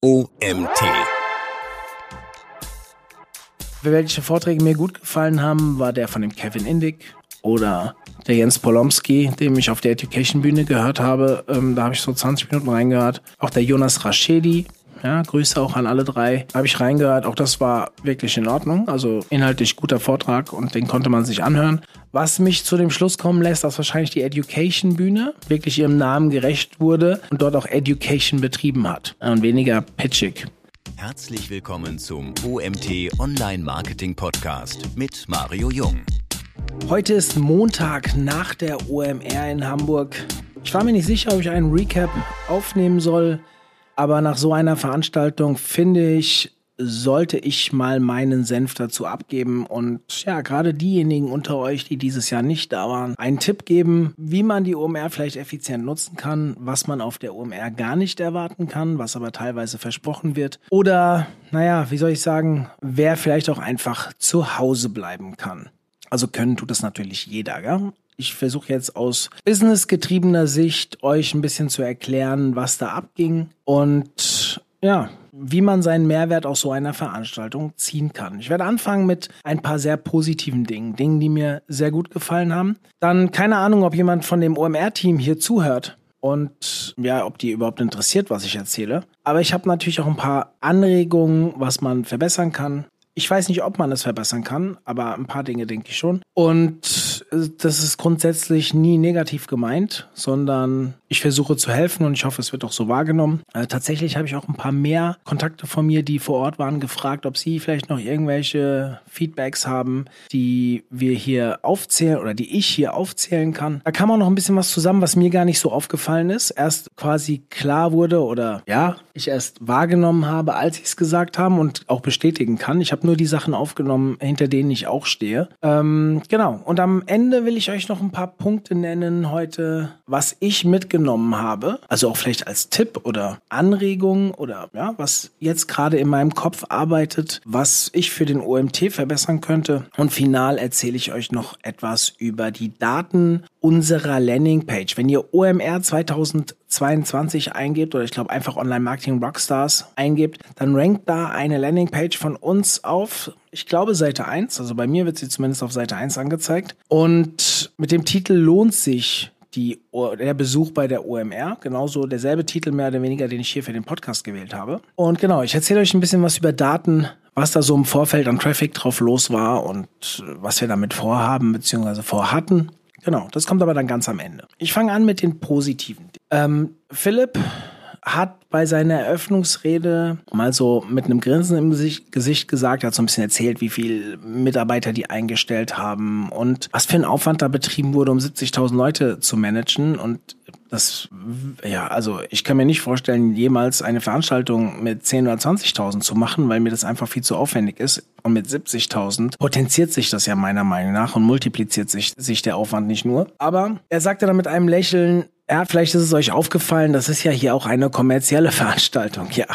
OMT. Welche Vorträge mir gut gefallen haben, war der von dem Kevin Indig oder der Jens Polomski, den ich auf der Education-Bühne gehört habe. Ähm, da habe ich so 20 Minuten reingehört. Auch der Jonas Raschedi, ja, Grüße auch an alle drei. Habe ich reingehört. Auch das war wirklich in Ordnung. Also inhaltlich guter Vortrag und den konnte man sich anhören. Was mich zu dem Schluss kommen lässt, dass wahrscheinlich die Education Bühne wirklich ihrem Namen gerecht wurde und dort auch Education betrieben hat und weniger pitchig. Herzlich willkommen zum OMT Online Marketing Podcast mit Mario Jung. Heute ist Montag nach der OMR in Hamburg. Ich war mir nicht sicher, ob ich einen Recap aufnehmen soll. Aber nach so einer Veranstaltung finde ich, sollte ich mal meinen Senf dazu abgeben und ja, gerade diejenigen unter euch, die dieses Jahr nicht da waren, einen Tipp geben, wie man die OMR vielleicht effizient nutzen kann, was man auf der OMR gar nicht erwarten kann, was aber teilweise versprochen wird. Oder, naja, wie soll ich sagen, wer vielleicht auch einfach zu Hause bleiben kann. Also können tut das natürlich jeder, gell? Ich versuche jetzt aus businessgetriebener Sicht euch ein bisschen zu erklären, was da abging und ja, wie man seinen Mehrwert aus so einer Veranstaltung ziehen kann. Ich werde anfangen mit ein paar sehr positiven Dingen, Dingen, die mir sehr gut gefallen haben. Dann keine Ahnung, ob jemand von dem OMR-Team hier zuhört und ja, ob die überhaupt interessiert, was ich erzähle. Aber ich habe natürlich auch ein paar Anregungen, was man verbessern kann. Ich weiß nicht, ob man es verbessern kann, aber ein paar Dinge denke ich schon. Und äh, das ist grundsätzlich nie negativ gemeint, sondern ich versuche zu helfen und ich hoffe, es wird auch so wahrgenommen. Äh, tatsächlich habe ich auch ein paar mehr Kontakte von mir, die vor Ort waren, gefragt, ob sie vielleicht noch irgendwelche Feedbacks haben, die wir hier aufzählen oder die ich hier aufzählen kann. Da kam auch noch ein bisschen was zusammen, was mir gar nicht so aufgefallen ist. Erst quasi klar wurde oder ja, ich erst wahrgenommen habe, als ich es gesagt habe und auch bestätigen kann. Ich habe nur die Sachen aufgenommen, hinter denen ich auch stehe. Ähm, genau. Und am Ende will ich euch noch ein paar Punkte nennen heute, was ich mitgenommen habe. Also auch vielleicht als Tipp oder Anregung oder ja, was jetzt gerade in meinem Kopf arbeitet, was ich für den OMT verbessern könnte. Und final erzähle ich euch noch etwas über die Daten unserer Landingpage. Wenn ihr OMR 2022 eingebt oder ich glaube einfach Online Marketing Rockstars eingebt, dann rankt da eine Landingpage von uns auf, ich glaube Seite 1, also bei mir wird sie zumindest auf Seite 1 angezeigt und mit dem Titel lohnt sich die, der Besuch bei der OMR. Genauso derselbe Titel mehr oder weniger, den ich hier für den Podcast gewählt habe. Und genau, ich erzähle euch ein bisschen was über Daten, was da so im Vorfeld an Traffic drauf los war und was wir damit vorhaben bzw. vorhatten. Genau, das kommt aber dann ganz am Ende. Ich fange an mit den positiven. Ähm, Philipp hat bei seiner Eröffnungsrede mal so mit einem Grinsen im Gesicht gesagt, er hat so ein bisschen erzählt, wie viel Mitarbeiter die eingestellt haben und was für ein Aufwand da betrieben wurde, um 70.000 Leute zu managen und das, ja, also ich kann mir nicht vorstellen, jemals eine Veranstaltung mit 10.000 oder 20.000 zu machen, weil mir das einfach viel zu aufwendig ist. Und mit 70.000 potenziert sich das ja meiner Meinung nach und multipliziert sich, sich der Aufwand nicht nur. Aber er sagte dann mit einem Lächeln, ja, vielleicht ist es euch aufgefallen, das ist ja hier auch eine kommerzielle Veranstaltung. Ja,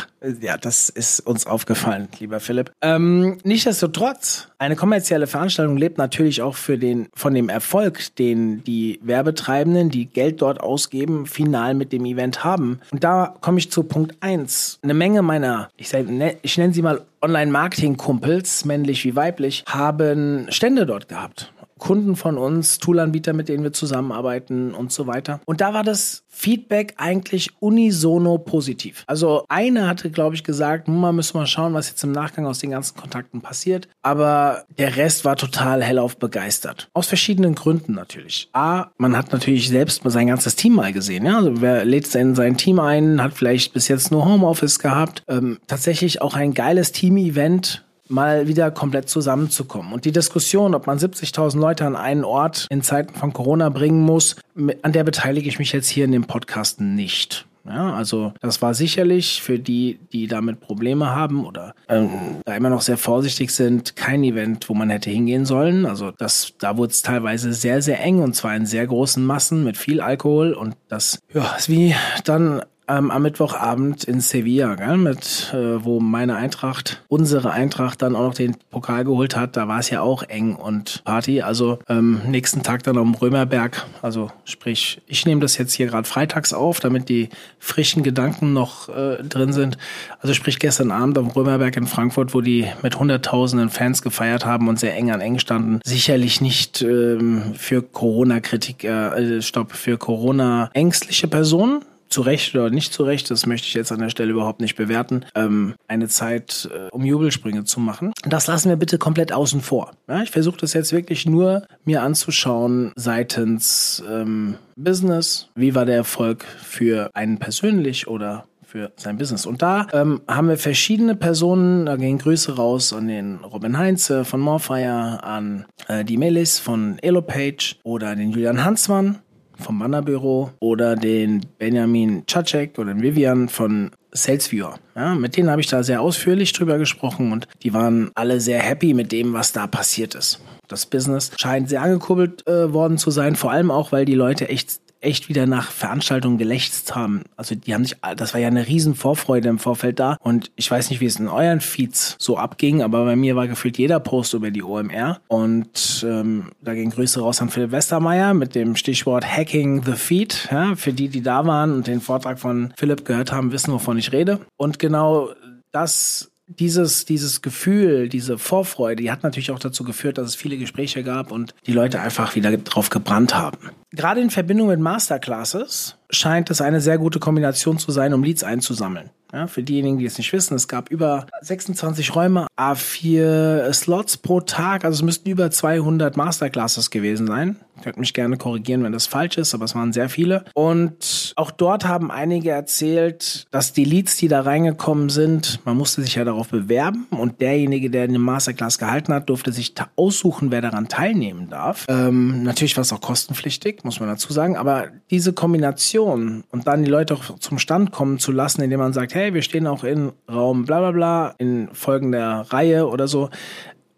ja, das ist uns aufgefallen, lieber Philipp. Ähm, nichtsdestotrotz, eine kommerzielle Veranstaltung lebt natürlich auch für den, von dem Erfolg, den die Werbetreibenden, die Geld dort ausgeben, final mit dem Event haben. Und da komme ich zu Punkt eins. Eine Menge meiner, ich, ne, ich nenne sie mal Online-Marketing-Kumpels, männlich wie weiblich, haben Stände dort gehabt. Kunden von uns, Toolanbieter, mit denen wir zusammenarbeiten und so weiter. Und da war das Feedback eigentlich unisono positiv. Also eine hatte, glaube ich, gesagt, hm, man müssen mal schauen, was jetzt im Nachgang aus den ganzen Kontakten passiert. Aber der Rest war total hellauf begeistert. Aus verschiedenen Gründen natürlich. A, man hat natürlich selbst sein ganzes Team mal gesehen. Ja? Also wer lädt in sein Team ein, hat vielleicht bis jetzt nur Homeoffice gehabt. Ähm, tatsächlich auch ein geiles Team-Event mal wieder komplett zusammenzukommen. Und die Diskussion, ob man 70.000 Leute an einen Ort in Zeiten von Corona bringen muss, an der beteilige ich mich jetzt hier in dem Podcast nicht. Ja, also das war sicherlich für die, die damit Probleme haben oder ähm, da immer noch sehr vorsichtig sind, kein Event, wo man hätte hingehen sollen. Also das, da wurde es teilweise sehr, sehr eng und zwar in sehr großen Massen mit viel Alkohol und das ja, ist wie dann ähm, am Mittwochabend in Sevilla, gell, mit, äh, wo meine Eintracht, unsere Eintracht dann auch noch den Pokal geholt hat. Da war es ja auch eng und Party. Also ähm, nächsten Tag dann am Römerberg. Also sprich, ich nehme das jetzt hier gerade freitags auf, damit die frischen Gedanken noch äh, drin sind. Also sprich gestern Abend am Römerberg in Frankfurt, wo die mit hunderttausenden Fans gefeiert haben und sehr eng an eng standen. Sicherlich nicht ähm, für Corona-Kritik, äh, stopp, für Corona-ängstliche Personen zu Recht oder nicht zu Recht, das möchte ich jetzt an der Stelle überhaupt nicht bewerten, ähm, eine Zeit, äh, um Jubelsprünge zu machen. Das lassen wir bitte komplett außen vor. Ja, ich versuche das jetzt wirklich nur mir anzuschauen seitens ähm, Business. Wie war der Erfolg für einen persönlich oder für sein Business. Und da ähm, haben wir verschiedene Personen, da gehen Grüße raus an den Robin Heinze von Morfire, an äh, die Melis von Elopage oder den Julian Hansmann vom Wanderbüro oder den Benjamin Czacek oder den Vivian von SalesViewer. Ja, mit denen habe ich da sehr ausführlich drüber gesprochen und die waren alle sehr happy mit dem, was da passiert ist. Das Business scheint sehr angekurbelt äh, worden zu sein, vor allem auch, weil die Leute echt echt wieder nach Veranstaltungen gelächzt haben. Also die haben sich, das war ja eine riesen Vorfreude im Vorfeld da. Und ich weiß nicht, wie es in euren Feeds so abging, aber bei mir war gefühlt jeder Post über die OMR. Und ähm, da ging Grüße raus an Philipp Westermeier mit dem Stichwort Hacking the Feed. Ja, für die, die da waren und den Vortrag von Philipp gehört haben, wissen, wovon ich rede. Und genau das dieses, dieses Gefühl, diese Vorfreude, die hat natürlich auch dazu geführt, dass es viele Gespräche gab und die Leute einfach wieder drauf gebrannt haben. Gerade in Verbindung mit Masterclasses scheint es eine sehr gute Kombination zu sein, um Leads einzusammeln. Ja, für diejenigen, die es nicht wissen, es gab über 26 Räume, A4 Slots pro Tag, also es müssten über 200 Masterclasses gewesen sein. Könnt mich gerne korrigieren, wenn das falsch ist, aber es waren sehr viele. Und auch dort haben einige erzählt, dass die Leads, die da reingekommen sind, man musste sich ja darauf bewerben und derjenige, der eine Masterclass gehalten hat, durfte sich aussuchen, wer daran teilnehmen darf. Ähm, natürlich war es auch kostenpflichtig, muss man dazu sagen, aber diese Kombination und dann die Leute auch zum Stand kommen zu lassen, indem man sagt, hey, wir stehen auch in Raum bla bla bla, in folgender Reihe oder so,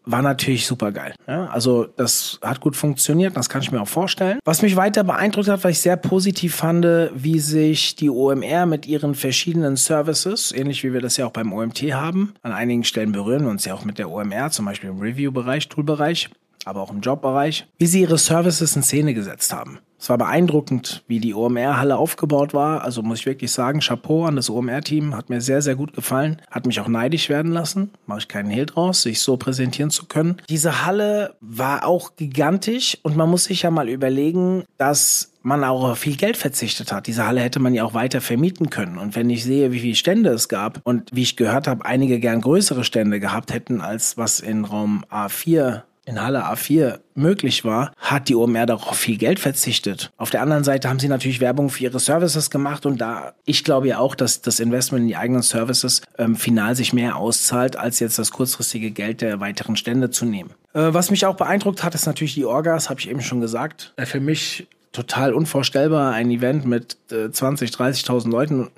war natürlich super geil. Ja, also das hat gut funktioniert, das kann ich mir auch vorstellen. Was mich weiter beeindruckt hat, was ich sehr positiv fand, wie sich die OMR mit ihren verschiedenen Services, ähnlich wie wir das ja auch beim OMT haben, an einigen Stellen berühren wir uns ja auch mit der OMR, zum Beispiel im Review-Bereich, Tool-Bereich, aber auch im Jobbereich, wie sie ihre Services in Szene gesetzt haben. Es war beeindruckend, wie die OMR-Halle aufgebaut war. Also muss ich wirklich sagen, Chapeau an das OMR-Team. Hat mir sehr, sehr gut gefallen. Hat mich auch neidisch werden lassen. Mache ich keinen Hehl draus, sich so präsentieren zu können. Diese Halle war auch gigantisch und man muss sich ja mal überlegen, dass man auch auf viel Geld verzichtet hat. Diese Halle hätte man ja auch weiter vermieten können. Und wenn ich sehe, wie viele Stände es gab und wie ich gehört habe, einige gern größere Stände gehabt hätten, als was in Raum A4 in Halle A4 möglich war, hat die OMR darauf viel Geld verzichtet. Auf der anderen Seite haben sie natürlich Werbung für ihre Services gemacht und da, ich glaube ja auch, dass das Investment in die eigenen Services ähm, final sich mehr auszahlt, als jetzt das kurzfristige Geld der weiteren Stände zu nehmen. Äh, was mich auch beeindruckt hat, ist natürlich die Orgas, habe ich eben schon gesagt. Äh, für mich total unvorstellbar, ein Event mit äh, 20, 30.000 Leuten,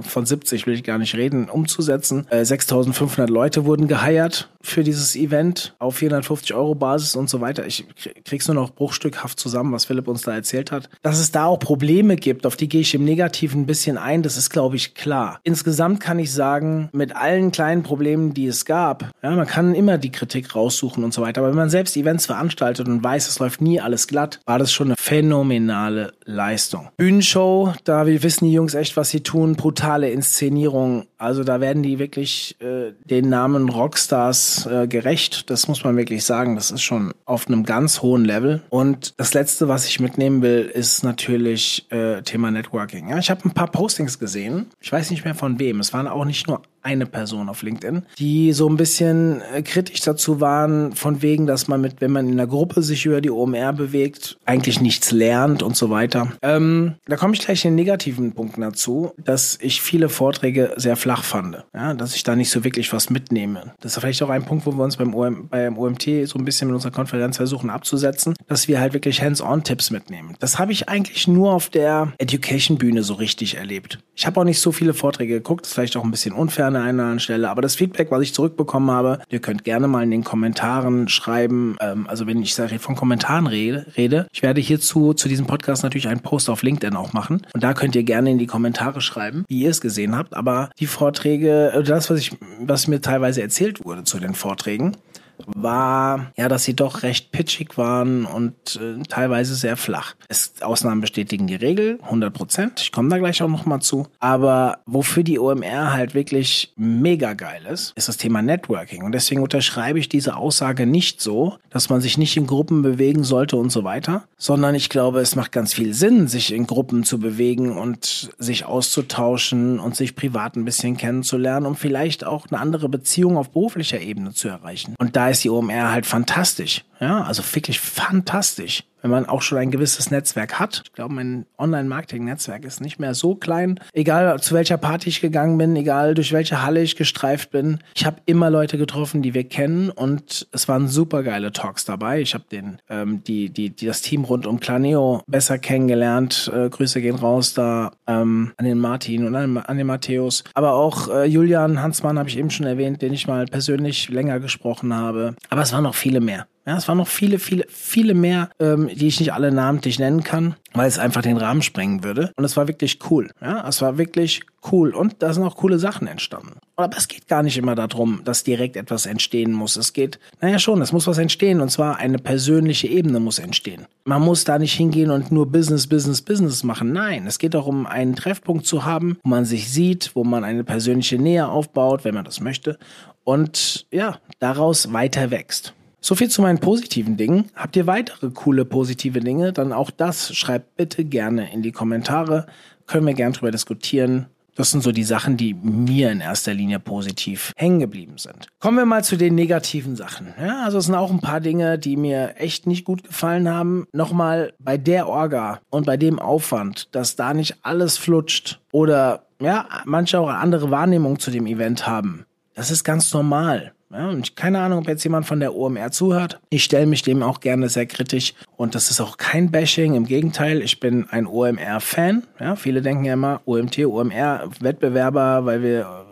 von 70 will ich gar nicht reden, umzusetzen. Äh, 6.500 Leute wurden geheiert für dieses Event auf 450 Euro Basis und so weiter. Ich krieg's nur noch bruchstückhaft zusammen, was Philipp uns da erzählt hat. Dass es da auch Probleme gibt, auf die gehe ich im Negativen ein bisschen ein, das ist, glaube ich, klar. Insgesamt kann ich sagen, mit allen kleinen Problemen, die es gab, ja, man kann immer die Kritik raussuchen und so weiter, aber wenn man selbst Events veranstaltet und weiß, es läuft nie alles glatt, war das schon eine phänomenale Leistung. Bühnenshow, da wir wissen die Jungs echt, was sie tun, brutale Inszenierung, also da werden die wirklich äh, den Namen Rockstars äh, gerecht. Das muss man wirklich sagen. Das ist schon auf einem ganz hohen Level. Und das Letzte, was ich mitnehmen will, ist natürlich äh, Thema Networking. Ja, ich habe ein paar Postings gesehen. Ich weiß nicht mehr von wem. Es waren auch nicht nur eine Person auf LinkedIn, die so ein bisschen äh, kritisch dazu waren, von wegen, dass man mit, wenn man in einer Gruppe sich über die OMR bewegt, eigentlich nichts lernt und so weiter. Ähm, da komme ich gleich in den negativen Punkten dazu, dass ich viele Vorträge sehr flach fand, ja, dass ich da nicht so wirklich was mitnehme. Das ist vielleicht auch ein Punkt, wo wir uns beim, OM, beim OMT so ein bisschen mit unserer Konferenz versuchen abzusetzen, dass wir halt wirklich Hands-on-Tipps mitnehmen. Das habe ich eigentlich nur auf der Education-Bühne so richtig erlebt. Ich habe auch nicht so viele Vorträge geguckt, ist vielleicht auch ein bisschen unfair an der einen oder anderen Stelle. Aber das Feedback, was ich zurückbekommen habe, ihr könnt gerne mal in den Kommentaren schreiben. Ähm, also wenn ich von Kommentaren rede, rede, ich werde hierzu zu diesem Podcast natürlich einen Post auf LinkedIn auch machen. Und da könnt ihr gerne in die Kommentare schreiben, wie ihr es gesehen habt. Aber die Vorträge, äh, das, was ich, was mir teilweise erzählt wurde zu den Vorträgen, war, ja, dass sie doch recht pitchig waren und äh, teilweise sehr flach. Es, Ausnahmen bestätigen die Regel, 100 Prozent. Ich komme da gleich auch nochmal zu. Aber wofür die OMR halt wirklich mega geil ist, ist das Thema Networking. Und deswegen unterschreibe ich diese Aussage nicht so, dass man sich nicht in Gruppen bewegen sollte und so weiter, sondern ich glaube, es macht ganz viel Sinn, sich in Gruppen zu bewegen und sich auszutauschen und sich privat ein bisschen kennenzulernen, um vielleicht auch eine andere Beziehung auf beruflicher Ebene zu erreichen. Und da ist die OMR halt fantastisch. Ja, also wirklich fantastisch wenn man auch schon ein gewisses Netzwerk hat. Ich glaube, mein Online-Marketing-Netzwerk ist nicht mehr so klein. Egal zu welcher Party ich gegangen bin, egal durch welche Halle ich gestreift bin, ich habe immer Leute getroffen, die wir kennen und es waren super geile Talks dabei. Ich habe den ähm, die, die die das Team rund um Planeo besser kennengelernt. Äh, Grüße gehen raus da ähm, an den Martin und an, an den Matthäus, aber auch äh, Julian Hansmann habe ich eben schon erwähnt, den ich mal persönlich länger gesprochen habe. Aber es waren noch viele mehr. Ja, es waren noch viele, viele, viele mehr, ähm, die ich nicht alle namentlich nennen kann, weil es einfach den Rahmen sprengen würde. Und es war wirklich cool. Ja, es war wirklich cool. Und da sind auch coole Sachen entstanden. Aber es geht gar nicht immer darum, dass direkt etwas entstehen muss. Es geht, naja schon, es muss was entstehen. Und zwar eine persönliche Ebene muss entstehen. Man muss da nicht hingehen und nur Business, Business, Business machen. Nein, es geht darum, einen Treffpunkt zu haben, wo man sich sieht, wo man eine persönliche Nähe aufbaut, wenn man das möchte. Und ja, daraus weiter wächst. So viel zu meinen positiven Dingen. Habt ihr weitere coole positive Dinge? Dann auch das schreibt bitte gerne in die Kommentare. Können wir gerne drüber diskutieren. Das sind so die Sachen, die mir in erster Linie positiv hängen geblieben sind. Kommen wir mal zu den negativen Sachen. Ja, also es sind auch ein paar Dinge, die mir echt nicht gut gefallen haben. Nochmal bei der Orga und bei dem Aufwand, dass da nicht alles flutscht oder ja, manche auch andere Wahrnehmungen zu dem Event haben. Das ist ganz normal. Ja, und keine Ahnung, ob jetzt jemand von der OMR zuhört. Ich stelle mich dem auch gerne sehr kritisch und das ist auch kein Bashing. Im Gegenteil, ich bin ein OMR-Fan. Ja, viele denken ja immer OMT, OMR, Wettbewerber, weil wir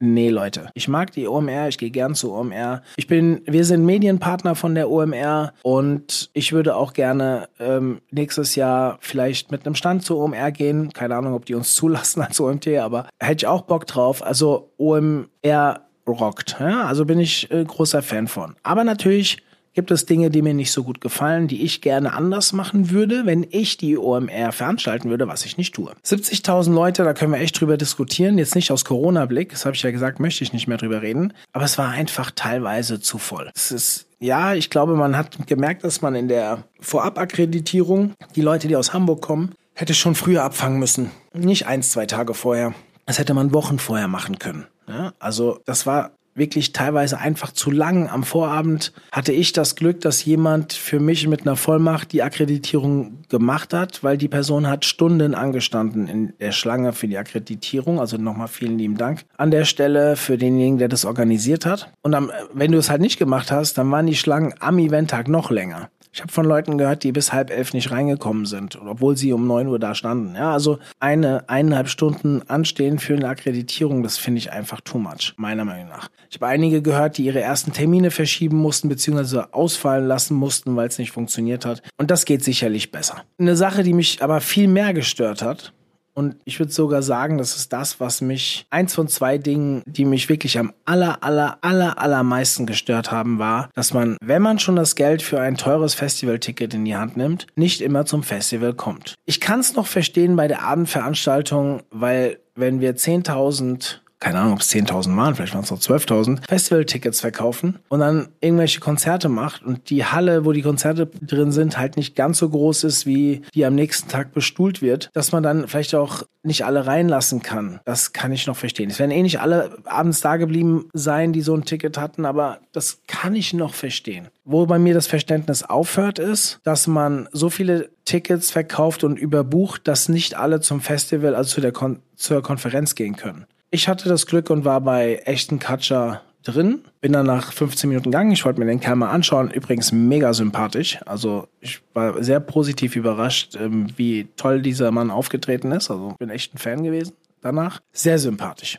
Nee, Leute. Ich mag die OMR, ich gehe gern zu OMR. Ich bin, wir sind Medienpartner von der OMR und ich würde auch gerne ähm, nächstes Jahr vielleicht mit einem Stand zur OMR gehen. Keine Ahnung, ob die uns zulassen als OMT, aber hätte ich auch Bock drauf. Also OMR rockt. Ja, also bin ich äh, großer Fan von. Aber natürlich gibt es Dinge, die mir nicht so gut gefallen, die ich gerne anders machen würde, wenn ich die OMR veranstalten würde, was ich nicht tue. 70.000 Leute, da können wir echt drüber diskutieren. Jetzt nicht aus Corona-Blick, das habe ich ja gesagt, möchte ich nicht mehr drüber reden. Aber es war einfach teilweise zu voll. Es ist ja, ich glaube, man hat gemerkt, dass man in der Vorabakkreditierung die Leute, die aus Hamburg kommen, hätte schon früher abfangen müssen. Nicht eins, zwei Tage vorher. Das hätte man Wochen vorher machen können. Ja, also das war wirklich teilweise einfach zu lang. Am Vorabend hatte ich das Glück, dass jemand für mich mit einer Vollmacht die Akkreditierung gemacht hat, weil die Person hat Stunden angestanden in der Schlange für die Akkreditierung. Also nochmal vielen lieben Dank an der Stelle für denjenigen, der das organisiert hat. Und dann, wenn du es halt nicht gemacht hast, dann waren die Schlangen am Eventtag noch länger. Ich habe von Leuten gehört, die bis halb elf nicht reingekommen sind, obwohl sie um neun Uhr da standen. Ja, also eine eineinhalb Stunden anstehen für eine Akkreditierung, das finde ich einfach too much, meiner Meinung nach. Ich habe einige gehört, die ihre ersten Termine verschieben mussten, beziehungsweise ausfallen lassen mussten, weil es nicht funktioniert hat. Und das geht sicherlich besser. Eine Sache, die mich aber viel mehr gestört hat, und ich würde sogar sagen, das ist das, was mich, eins von zwei Dingen, die mich wirklich am aller, aller, aller, allermeisten gestört haben, war, dass man, wenn man schon das Geld für ein teures Festivalticket in die Hand nimmt, nicht immer zum Festival kommt. Ich kann es noch verstehen bei der Abendveranstaltung, weil wenn wir 10.000 keine Ahnung, ob es 10.000 waren, vielleicht waren es noch 12.000, Festival-Tickets verkaufen und dann irgendwelche Konzerte macht und die Halle, wo die Konzerte drin sind, halt nicht ganz so groß ist, wie die am nächsten Tag bestuhlt wird, dass man dann vielleicht auch nicht alle reinlassen kann. Das kann ich noch verstehen. Es werden eh nicht alle abends da geblieben sein, die so ein Ticket hatten, aber das kann ich noch verstehen. Wo bei mir das Verständnis aufhört, ist, dass man so viele Tickets verkauft und überbucht, dass nicht alle zum Festival, also zu der Kon zur Konferenz gehen können. Ich hatte das Glück und war bei echten Katscher drin. Bin dann nach 15 Minuten gegangen. Ich wollte mir den Kerl mal anschauen. Übrigens mega sympathisch. Also ich war sehr positiv überrascht, ähm, wie toll dieser Mann aufgetreten ist. Also bin echt ein Fan gewesen danach. Sehr sympathisch.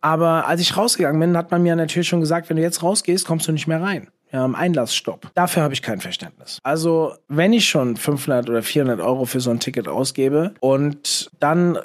Aber als ich rausgegangen bin, hat man mir natürlich schon gesagt, wenn du jetzt rausgehst, kommst du nicht mehr rein. Ja, im Einlassstopp. Dafür habe ich kein Verständnis. Also, wenn ich schon 500 oder 400 Euro für so ein Ticket ausgebe und dann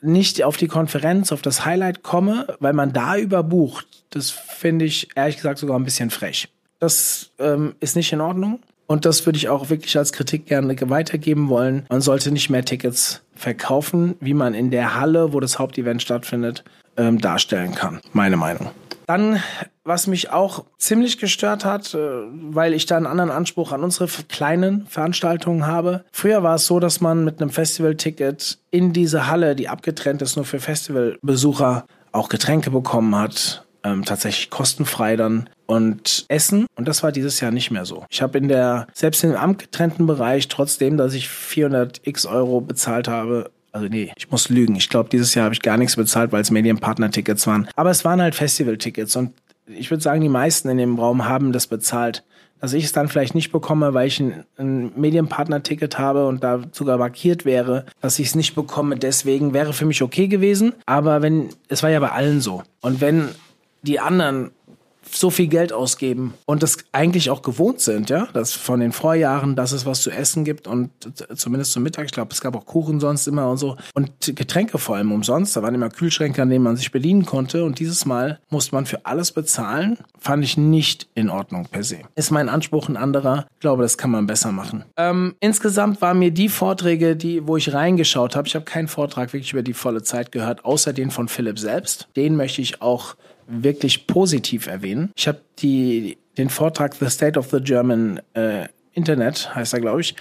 nicht auf die Konferenz, auf das Highlight komme, weil man da überbucht, das finde ich ehrlich gesagt sogar ein bisschen frech. Das ähm, ist nicht in Ordnung. Und das würde ich auch wirklich als Kritik gerne weitergeben wollen. Man sollte nicht mehr Tickets verkaufen, wie man in der Halle, wo das Hauptevent stattfindet, ähm, darstellen kann. Meine Meinung. Dann, was mich auch ziemlich gestört hat, äh, weil ich da einen anderen Anspruch an unsere kleinen Veranstaltungen habe. Früher war es so, dass man mit einem Festivalticket in diese Halle, die abgetrennt ist nur für Festivalbesucher, auch Getränke bekommen hat, ähm, tatsächlich kostenfrei dann und Essen. Und das war dieses Jahr nicht mehr so. Ich habe in der, selbst im abgetrennten Bereich, trotzdem, dass ich 400 x Euro bezahlt habe, also nee, ich muss lügen. Ich glaube, dieses Jahr habe ich gar nichts bezahlt, weil es Medienpartner-Tickets waren. Aber es waren halt Festival-Tickets und ich würde sagen, die meisten in dem Raum haben das bezahlt. Dass ich es dann vielleicht nicht bekomme, weil ich ein, ein Medienpartner-Ticket habe und da sogar markiert wäre, dass ich es nicht bekomme, deswegen wäre für mich okay gewesen. Aber wenn, es war ja bei allen so. Und wenn die anderen so viel Geld ausgeben und das eigentlich auch gewohnt sind, ja, dass von den Vorjahren, dass es was zu essen gibt und zumindest zum Mittag, ich glaube, es gab auch Kuchen sonst immer und so und Getränke vor allem umsonst, da waren immer Kühlschränke, an denen man sich bedienen konnte und dieses Mal musste man für alles bezahlen, fand ich nicht in Ordnung per se. Ist mein Anspruch ein anderer, ich glaube, das kann man besser machen. Ähm, insgesamt waren mir die Vorträge, die, wo ich reingeschaut habe, ich habe keinen Vortrag wirklich über die volle Zeit gehört, außer den von Philipp selbst. Den möchte ich auch wirklich positiv erwähnen. Ich habe den Vortrag The State of the German äh, Internet, heißt er, glaube ich,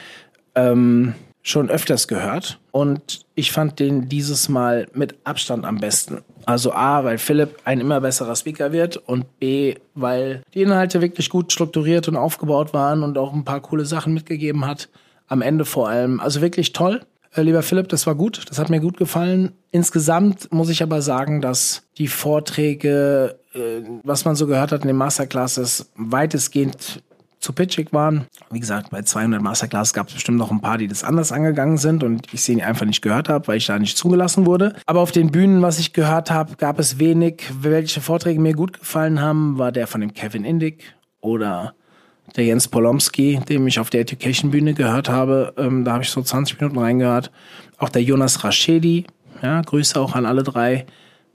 ähm, schon öfters gehört. Und ich fand den dieses Mal mit Abstand am besten. Also A, weil Philipp ein immer besserer Speaker wird und B, weil die Inhalte wirklich gut strukturiert und aufgebaut waren und auch ein paar coole Sachen mitgegeben hat. Am Ende vor allem. Also wirklich toll. Äh, lieber Philipp, das war gut, das hat mir gut gefallen. Insgesamt muss ich aber sagen, dass die Vorträge, äh, was man so gehört hat in den Masterclasses, weitestgehend zu pitchig waren. Wie gesagt, bei 200 Masterclasses gab es bestimmt noch ein paar, die das anders angegangen sind und ich sie einfach nicht gehört habe, weil ich da nicht zugelassen wurde. Aber auf den Bühnen, was ich gehört habe, gab es wenig. Welche Vorträge mir gut gefallen haben, war der von dem Kevin Indig oder der Jens Polomski, dem ich auf der Education-Bühne gehört habe. Ähm, da habe ich so 20 Minuten reingehört. Auch der Jonas Raschedi, ja, Grüße auch an alle drei,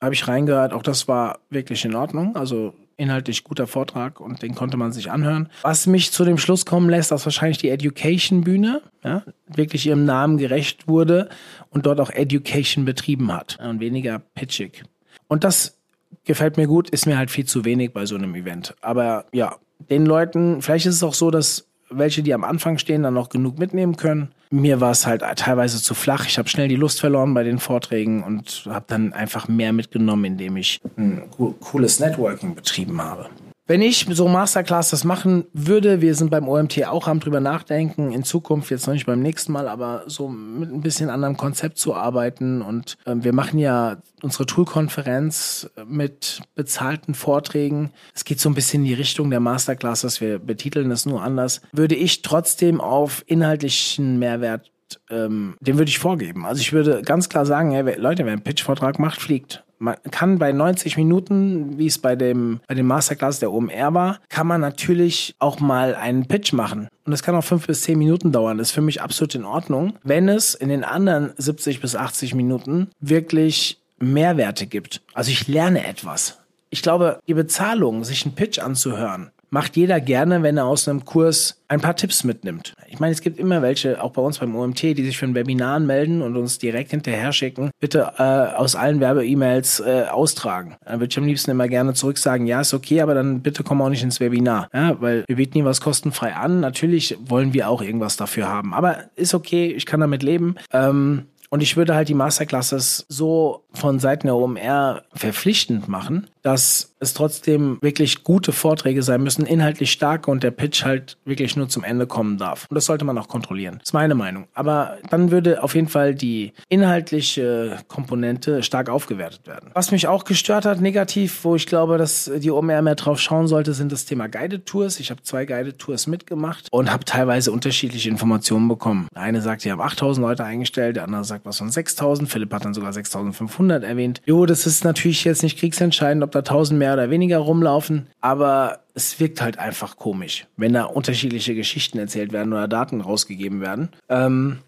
habe ich reingehört. Auch das war wirklich in Ordnung. Also inhaltlich guter Vortrag und den konnte man sich anhören. Was mich zu dem Schluss kommen lässt, dass wahrscheinlich die Education-Bühne ja, wirklich ihrem Namen gerecht wurde und dort auch Education betrieben hat und weniger pitchig. Und das gefällt mir gut, ist mir halt viel zu wenig bei so einem Event. Aber ja, den Leuten, vielleicht ist es auch so, dass welche, die am Anfang stehen, dann noch genug mitnehmen können. Mir war es halt teilweise zu flach. Ich habe schnell die Lust verloren bei den Vorträgen und habe dann einfach mehr mitgenommen, indem ich ein cooles Networking betrieben habe. Wenn ich so Masterclass das machen würde, wir sind beim OMT auch am drüber nachdenken, in Zukunft, jetzt noch nicht beim nächsten Mal, aber so mit ein bisschen anderem Konzept zu arbeiten. Und äh, wir machen ja unsere Tool-Konferenz mit bezahlten Vorträgen. Es geht so ein bisschen in die Richtung der Masterclasses, wir betiteln das nur anders. Würde ich trotzdem auf inhaltlichen Mehrwert ähm, den würde ich vorgeben. Also ich würde ganz klar sagen, hey, Leute, wer einen Pitch-Vortrag macht, fliegt. Man kann bei 90 Minuten, wie es bei dem, bei dem Masterclass der OMR war, kann man natürlich auch mal einen Pitch machen. Und das kann auch fünf bis zehn Minuten dauern. Das ist für mich absolut in Ordnung. Wenn es in den anderen 70 bis 80 Minuten wirklich Mehrwerte gibt. Also ich lerne etwas. Ich glaube, die Bezahlung, sich einen Pitch anzuhören, macht jeder gerne, wenn er aus einem Kurs ein paar Tipps mitnimmt. Ich meine, es gibt immer welche, auch bei uns beim OMT, die sich für ein Webinar melden und uns direkt hinterher schicken, bitte äh, aus allen Werbe-E-Mails äh, austragen. Dann würde ich am liebsten immer gerne zurück sagen, ja, ist okay, aber dann bitte komm auch nicht ins Webinar. Ja, weil wir bieten nie was kostenfrei an. Natürlich wollen wir auch irgendwas dafür haben. Aber ist okay, ich kann damit leben. Ähm, und ich würde halt die Masterclasses so von Seiten der OMR verpflichtend machen, dass es trotzdem wirklich gute Vorträge sein müssen, inhaltlich starke und der Pitch halt wirklich nur zum Ende kommen darf. Und das sollte man auch kontrollieren. Das ist meine Meinung. Aber dann würde auf jeden Fall die inhaltliche Komponente stark aufgewertet werden. Was mich auch gestört hat, negativ, wo ich glaube, dass die OMR mehr drauf schauen sollte, sind das Thema Guided Tours. Ich habe zwei Guided Tours mitgemacht und habe teilweise unterschiedliche Informationen bekommen. Der eine sagt, ich habe 8000 Leute eingestellt, der andere sagt was von 6000. Philipp hat dann sogar 6500 erwähnt. Jo, das ist natürlich jetzt nicht kriegsentscheidend, ob da 1000 mehr oder weniger rumlaufen, aber es wirkt halt einfach komisch, wenn da unterschiedliche Geschichten erzählt werden oder Daten rausgegeben werden. Ähm,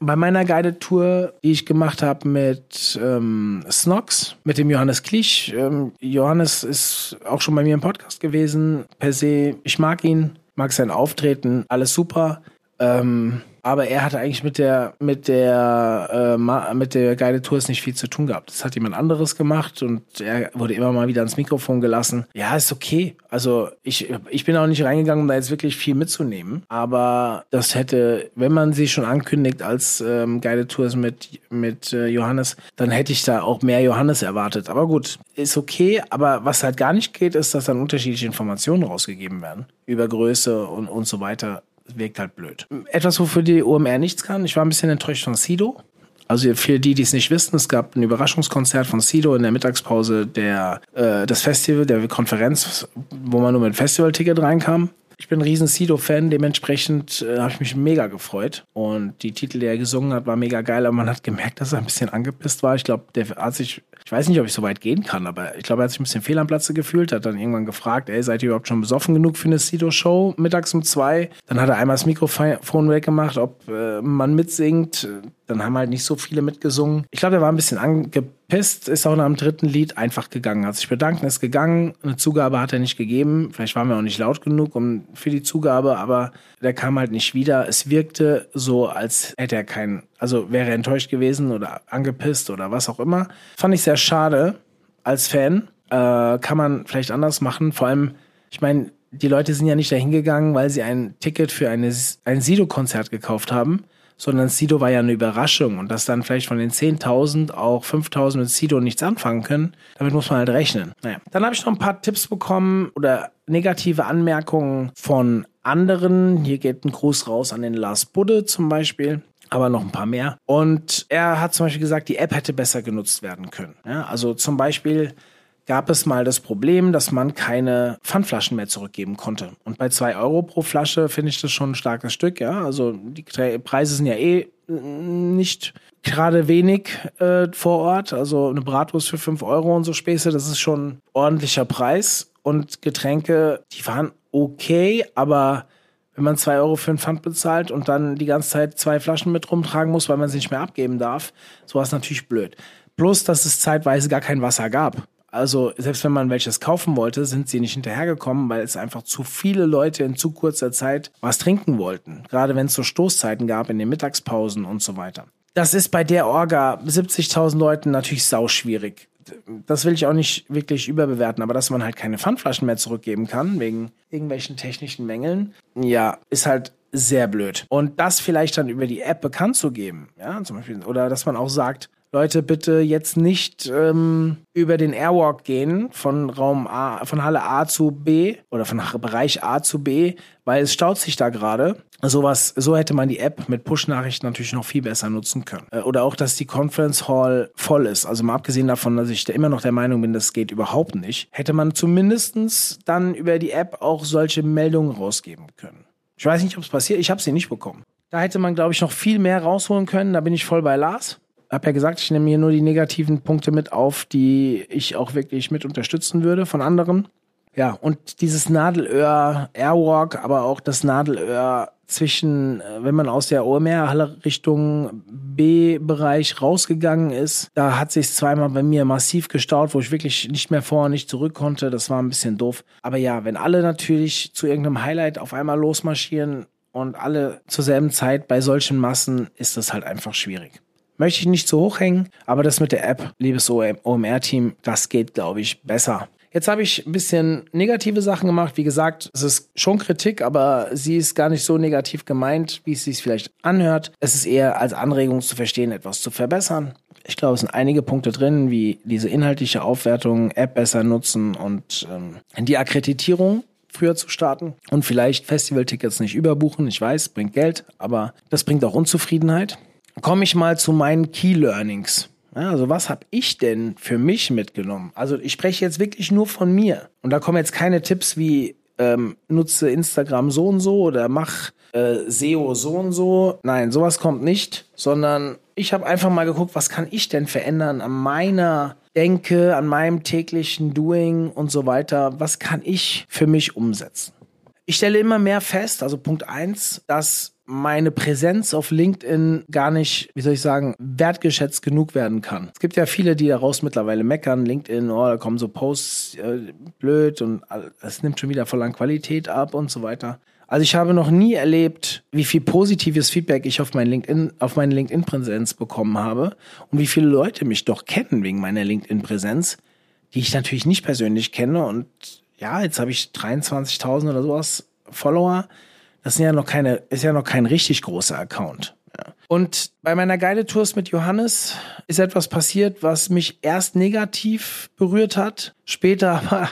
bei meiner Guided Tour, die ich gemacht habe mit ähm, Snox, mit dem Johannes Klich. Ähm, Johannes ist auch schon bei mir im Podcast gewesen. Per se, ich mag ihn, mag sein Auftreten, alles super. Ähm, aber er hatte eigentlich mit der mit der äh, mit der Guided Tours nicht viel zu tun gehabt. Das hat jemand anderes gemacht und er wurde immer mal wieder ans Mikrofon gelassen. Ja, ist okay. Also ich ich bin auch nicht reingegangen, um da jetzt wirklich viel mitzunehmen. Aber das hätte, wenn man sie schon ankündigt als ähm, Guided Tours mit mit äh, Johannes, dann hätte ich da auch mehr Johannes erwartet. Aber gut, ist okay. Aber was halt gar nicht geht, ist, dass dann unterschiedliche Informationen rausgegeben werden über Größe und und so weiter wirkt halt blöd. Etwas, wofür die OMR nichts kann. Ich war ein bisschen enttäuscht von Sido. Also für die, die es nicht wissen, es gab ein Überraschungskonzert von Sido in der Mittagspause der äh, das Festival, der Konferenz, wo man nur mit Festivalticket reinkam. Ich bin ein riesen Sido-Fan, dementsprechend äh, habe ich mich mega gefreut. Und die Titel, die er gesungen hat, war mega geil, aber man hat gemerkt, dass er ein bisschen angepisst war. Ich glaube, der hat sich, ich weiß nicht, ob ich so weit gehen kann, aber ich glaube, er hat sich ein bisschen fehl am Platze gefühlt, hat dann irgendwann gefragt, ey, seid ihr überhaupt schon besoffen genug für eine Sido-Show mittags um zwei? Dann hat er einmal das Mikrofon weggemacht, ob äh, man mitsingt. Dann haben halt nicht so viele mitgesungen. Ich glaube, der war ein bisschen angepisst, ist auch nach dem dritten Lied einfach gegangen. Hat sich bedankt, ist gegangen. Eine Zugabe hat er nicht gegeben. Vielleicht waren wir auch nicht laut genug um, für die Zugabe, aber der kam halt nicht wieder. Es wirkte so, als hätte er keinen, also wäre er enttäuscht gewesen oder angepisst oder was auch immer. Fand ich sehr schade als Fan. Äh, kann man vielleicht anders machen. Vor allem, ich meine, die Leute sind ja nicht dahin gegangen, weil sie ein Ticket für eine, ein Sido-Konzert gekauft haben sondern Sido war ja eine Überraschung und dass dann vielleicht von den 10.000 auch 5.000 mit Sido nichts anfangen können, damit muss man halt rechnen. Naja. Dann habe ich noch ein paar Tipps bekommen oder negative Anmerkungen von anderen. Hier geht ein Gruß raus an den Lars Budde zum Beispiel aber noch ein paar mehr. Und er hat zum Beispiel gesagt, die App hätte besser genutzt werden können. Ja, also zum Beispiel gab es mal das Problem, dass man keine Pfandflaschen mehr zurückgeben konnte. Und bei zwei Euro pro Flasche finde ich das schon ein starkes Stück. Ja, also die Preise sind ja eh nicht gerade wenig äh, vor Ort. Also eine Bratwurst für fünf Euro und so Späße, das ist schon ordentlicher Preis. Und Getränke, die waren okay, aber wenn man zwei Euro für ein Pfand bezahlt und dann die ganze Zeit zwei Flaschen mit rumtragen muss, weil man sie nicht mehr abgeben darf, so war es natürlich blöd. Plus, dass es zeitweise gar kein Wasser gab. Also selbst wenn man welches kaufen wollte, sind sie nicht hinterhergekommen, weil es einfach zu viele Leute in zu kurzer Zeit was trinken wollten. Gerade wenn es so Stoßzeiten gab in den Mittagspausen und so weiter. Das ist bei der Orga 70.000 Leuten natürlich sauschwierig. Das will ich auch nicht wirklich überbewerten, aber dass man halt keine Pfandflaschen mehr zurückgeben kann, wegen irgendwelchen technischen Mängeln, ja, ist halt sehr blöd. Und das vielleicht dann über die App bekannt zu geben, ja, zum Beispiel, oder dass man auch sagt, Leute, bitte jetzt nicht ähm, über den Airwalk gehen von Raum A, von Halle A zu B oder von Bereich A zu B, weil es staut sich da gerade. Sowas, so hätte man die App mit Push-Nachrichten natürlich noch viel besser nutzen können. Äh, oder auch, dass die Conference Hall voll ist. Also mal abgesehen davon, dass ich da immer noch der Meinung bin, das geht überhaupt nicht, hätte man zumindestens dann über die App auch solche Meldungen rausgeben können. Ich weiß nicht, ob es passiert. Ich habe sie nicht bekommen. Da hätte man, glaube ich, noch viel mehr rausholen können. Da bin ich voll bei Lars habe ja gesagt, ich nehme hier nur die negativen Punkte mit auf, die ich auch wirklich mit unterstützen würde von anderen. Ja, und dieses Nadelöhr Airwalk, aber auch das Nadelöhr zwischen, äh, wenn man aus der OMR-Halle Richtung B-Bereich rausgegangen ist, da hat sich zweimal bei mir massiv gestaut, wo ich wirklich nicht mehr vor und nicht zurück konnte. Das war ein bisschen doof. Aber ja, wenn alle natürlich zu irgendeinem Highlight auf einmal losmarschieren und alle zur selben Zeit bei solchen Massen, ist das halt einfach schwierig. Möchte ich nicht zu hoch hängen, aber das mit der App, liebes OMR-Team, das geht, glaube ich, besser. Jetzt habe ich ein bisschen negative Sachen gemacht. Wie gesagt, es ist schon Kritik, aber sie ist gar nicht so negativ gemeint, wie es sich vielleicht anhört. Es ist eher als Anregung zu verstehen, etwas zu verbessern. Ich glaube, es sind einige Punkte drin, wie diese inhaltliche Aufwertung, App besser nutzen und ähm, die Akkreditierung früher zu starten und vielleicht Festivaltickets nicht überbuchen. Ich weiß, bringt Geld, aber das bringt auch Unzufriedenheit. Komme ich mal zu meinen Key Learnings. Also was habe ich denn für mich mitgenommen? Also ich spreche jetzt wirklich nur von mir. Und da kommen jetzt keine Tipps wie ähm, nutze Instagram so und so oder mach äh, SEO so und so. Nein, sowas kommt nicht, sondern ich habe einfach mal geguckt, was kann ich denn verändern an meiner Denke, an meinem täglichen Doing und so weiter. Was kann ich für mich umsetzen? Ich stelle immer mehr fest, also Punkt eins, dass meine Präsenz auf LinkedIn gar nicht, wie soll ich sagen, wertgeschätzt genug werden kann. Es gibt ja viele, die daraus mittlerweile meckern, LinkedIn, oh, da kommen so Posts äh, blöd und es nimmt schon wieder voll an Qualität ab und so weiter. Also ich habe noch nie erlebt, wie viel positives Feedback ich auf mein LinkedIn, auf meine LinkedIn-Präsenz bekommen habe und wie viele Leute mich doch kennen wegen meiner LinkedIn-Präsenz, die ich natürlich nicht persönlich kenne und ja, jetzt habe ich 23.000 oder sowas Follower das sind ja noch keine, ist ja noch kein richtig großer Account. Und bei meiner Guided-Tours mit Johannes ist etwas passiert, was mich erst negativ berührt hat, später aber